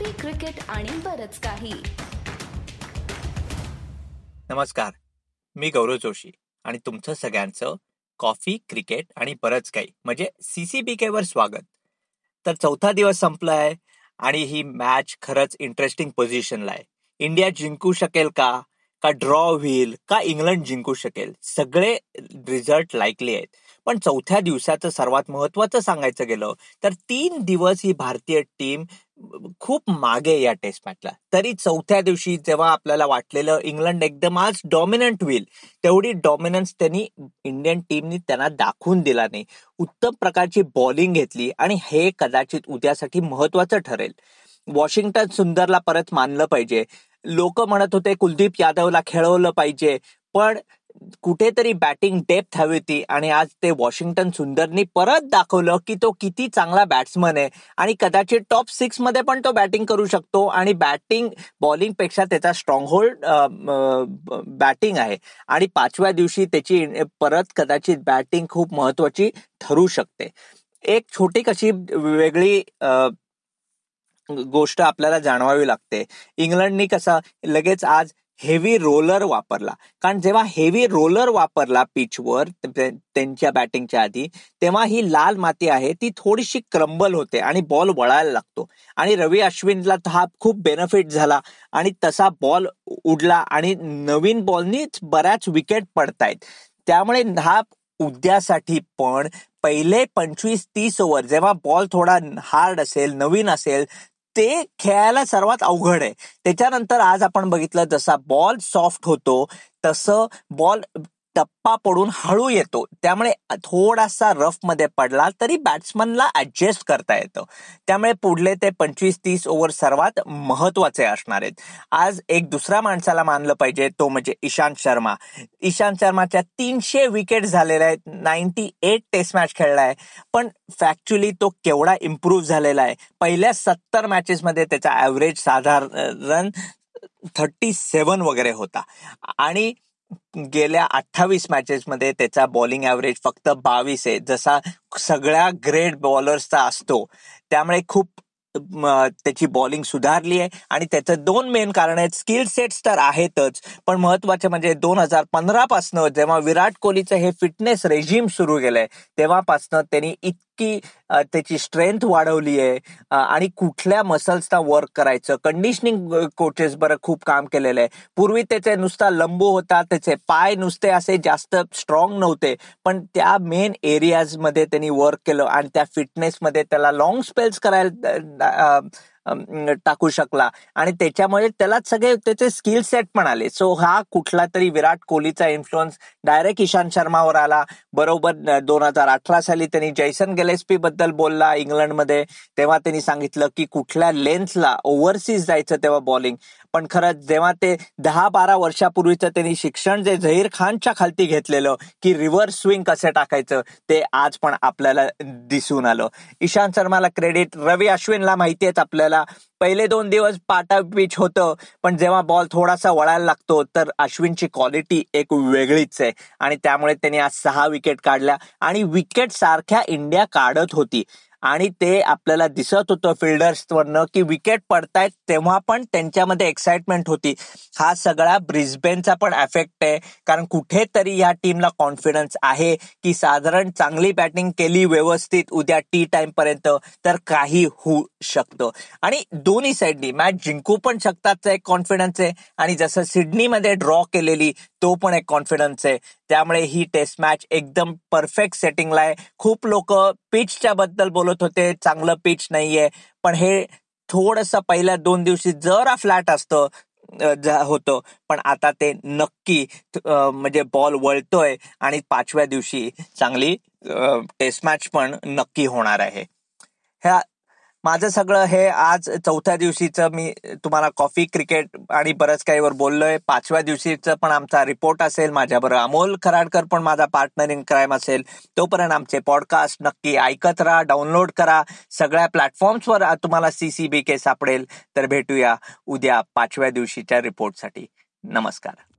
Coffee cricket आणि बरच काही. नमस्कार. मी गौरव जोशी आणि तुमचं सगळ्यांचं कॉफी क्रिकेट आणि बरंच काही म्हणजे सीसीबी वर स्वागत. तर चौथा दिवस संपलाय आणि ही मॅच खरंच इंटरेस्टिंग पोझिशनला आहे. इंडिया जिंकू शकेल का? का ड्रॉ होईल? का इंग्लंड जिंकू शकेल? सगळे रिझल्ट लाईकली आहेत. पण चौथ्या दिवसाचं सर्वात महत्वाचं सांगायचं गेलं तर तीन दिवस ही भारतीय टीम खूप मागे या टेस्ट मॅचला तरी चौथ्या दिवशी जेव्हा आपल्याला वाटलेलं इंग्लंड एकदम आज डॉमिनंट होईल तेवढी डॉमिनन्स त्यांनी इंडियन टीमनी त्यांना दाखवून दिला नाही. उत्तम प्रकारची बॉलिंग घेतली आणि हे कदाचित उद्यासाठी महत्वाचं ठरेल. वॉशिंग्टन सुंदरला परत मानलं पाहिजे. लोक म्हणत होते कुलदीप यादवला खेळवलं पाहिजे. पण कुठेतरी बॅटिंग डेप्थ हवी होती आणि आज ते वॉशिंग्टन सुंदरनी परत दाखवलं की तो किती चांगला बॅट्समन आहे. आणि कदाचित टॉप सिक्समध्ये पण तो बॅटिंग करू शकतो आणि बॅटिंग बॉलिंगपेक्षा त्याचा स्ट्रॉंग होल्ड बॅटिंग आहे. आणि पाचव्या दिवशी त्याची परत कदाचित बॅटिंग खूप महत्वाची ठरू शकते. एक छोटी कशी वेगळी गोष्ट आपल्याला जाणवावी लागते. इंग्लंडनी कसं लगेच आज हेवी रोलर वापरला. कारण जेव्हा हेवी रोलर वापरला पिचवर त्यांच्या बॅटिंगच्या आधी तेव्हा ही लाल माती आहे ती थोडीशी क्रम्बल होते आणि बॉल वळायला लागतो. आणि रवी अश्विनला हा खूप बेनिफिट झाला आणि तसा बॉल उडला आणि नवीन बॉलनीच बऱ्याच विकेट पडतायत. त्यामुळे हा उद्यासाठी पण पहिले पंचवीस तीस ओव्हर जेव्हा बॉल थोडा हार्ड असेल नवीन असेल ते खेळायला सर्वात अवघड आहे. त्याच्यानंतर आज आपण बघितलं जसा बॉल सॉफ्ट होतो तसं बॉल टप्पा पडून हळू येतो. त्यामुळे थोडासा रफमध्ये पडला तरी बॅट्समनला ॲडजस्ट करता येतं. त्यामुळे पुढले ते पंचवीस तीस ओव्हर सर्वात महत्त्वाचे असणार आहेत. आज एक दुसऱ्या माणसाला मानलं पाहिजे तो म्हणजे इशांत शर्मा. इशांत शर्माच्या तीनशे विकेट झालेल्या आहेत. नाईन्टी एट टेस्ट मॅच खेळलाय पण फॅक्च्युअली तो केवढा इम्प्रूव्ह झालेला आहे. पहिल्या सत्तर मॅचेसमध्ये त्याचा ॲव्हरेज साधारण थर्टी सेवन वगैरे होता. आणि गेल्या अठ्ठावीस मॅचेसमध्ये त्याचा बॉलिंग ऍव्हरेज फक्त बावीस आहे. जसा सगळ्या ग्रेट बॉलर्सचा असतो त्यामुळे खूप त्याची बॉलिंग सुधारली आहे. आणि त्याचं दोन मेन कारण आहेत स्किल सेट्स तर आहेतच पण महत्त्वाचे म्हणजे दोन हजार पंधरापासनं जेव्हा विराट कोहलीचं हे फिटनेस रेजिम सुरू केलंय तेव्हापासनं त्यांनी इत की त्याची स्ट्रेंथ वाढवली आहे. आणि कुठल्या मसल्सना वर्क करायचं? कंडिशनिंग कोचेस बरं खूप काम केलेलं आहे. पूर्वी त्याचे नुसता लंबू होता त्याचे पाय नुसते असे जास्त स्ट्रॉंग नव्हते. पण त्या मेन एरियाजमध्ये त्यांनी वर्क केलं आणि त्या फिटनेसमध्ये त्याला लॉंग स्पेल्स करायला टाकू शकला. आणि त्याच्यामुळे त्याला सगळे त्याचे स्किल सेट पण आले. सो हा कुठला तरी विराट कोहलीचा इन्फ्लुअन्स डायरेक्ट इशांत शर्मावर आला. बरोबर दोन हजार अठरा साली त्यांनी जैसन गेलेस्पी बद्दल बोलला इंग्लंडमध्ये. तेव्हा त्यांनी सांगितलं की कुठल्या लेन्थला ओव्हरसीज जायचं तेव्हा बॉलिंग पण खरंच जेव्हा ते दहा बारा वर्षापूर्वीचं त्यांनी शिक्षण जे झहीर खानच्या खालती घेतलेलं की रिव्हर्स स्विंग कसे टाकायचं ते आज पण आपल्याला दिसून आलं. इशांत शर्माला क्रेडिट रवी अश्विनला माहिती आहेत आपल्याला. पहिले दोन दिवस पाटा पिच होतं पण जेव्हा बॉल थोडासा वळायला लागतो तर अश्विनची क्वालिटी एक वेगळीच आहे. आणि त्यामुळे त्यांनी आज सहा विकेट काढल्या. आणि विकेट सारख्या इंडिया काढत होती. आणि ते आपल्याला दिसत होतं फिल्डर्सवरनं की विकेट पडतायत तेव्हा पण त्यांच्यामध्ये एक्साइटमेंट होती. हा सगळा ब्रिस्बेनचा पण एफेक्ट आहे. कारण कुठेतरी या टीमला कॉन्फिडन्स आहे की साधारण चांगली बॅटिंग केली व्यवस्थित उद्या टी टाइम पर्यंत तर काही होऊ शकतं. आणि दोन्ही साईडनी मॅच जिंकू पण शकतात एक कॉन्फिडन्स आहे. आणि जसं सिडनीमध्ये ड्रॉ केलेली तो पण एक कॉन्फिडन्स आहे. त्यामुळे ही टेस्ट मॅच एकदम परफेक्ट सेटिंगला आहे. खूप लोक पिचच्या बद्दल बोलत होते चांगलं पिच नाहीये. पण हे थोडस पहिल्या दोन दिवशी जरा फ्लॅट असतं होतं. पण आता ते नक्की म्हणजे बॉल वळतोय आणि पाचव्या दिवशी चांगली टेस्ट मॅच पण नक्की होणार आहे. ह्या माझं सगळं हे आज चौथ्या दिवशीचं मी तुम्हाला कॉफी क्रिकेट आणि बरंच काहीवर बोललोय. पाचव्या दिवशीचं पण आमचा रिपोर्ट असेल माझ्याबरोबर अमोल खराडकर पण माझा पार्टनर इन क्राईम असेल. तोपर्यंत आमचे पॉडकास्ट नक्की ऐकत राहा डाउनलोड करा. सगळ्या प्लॅटफॉर्म्सवर तुम्हाला सीसीबी के सापडेल. तर भेटूया उद्या पाचव्या दिवशीच्या रिपोर्टसाठी नमस्कार.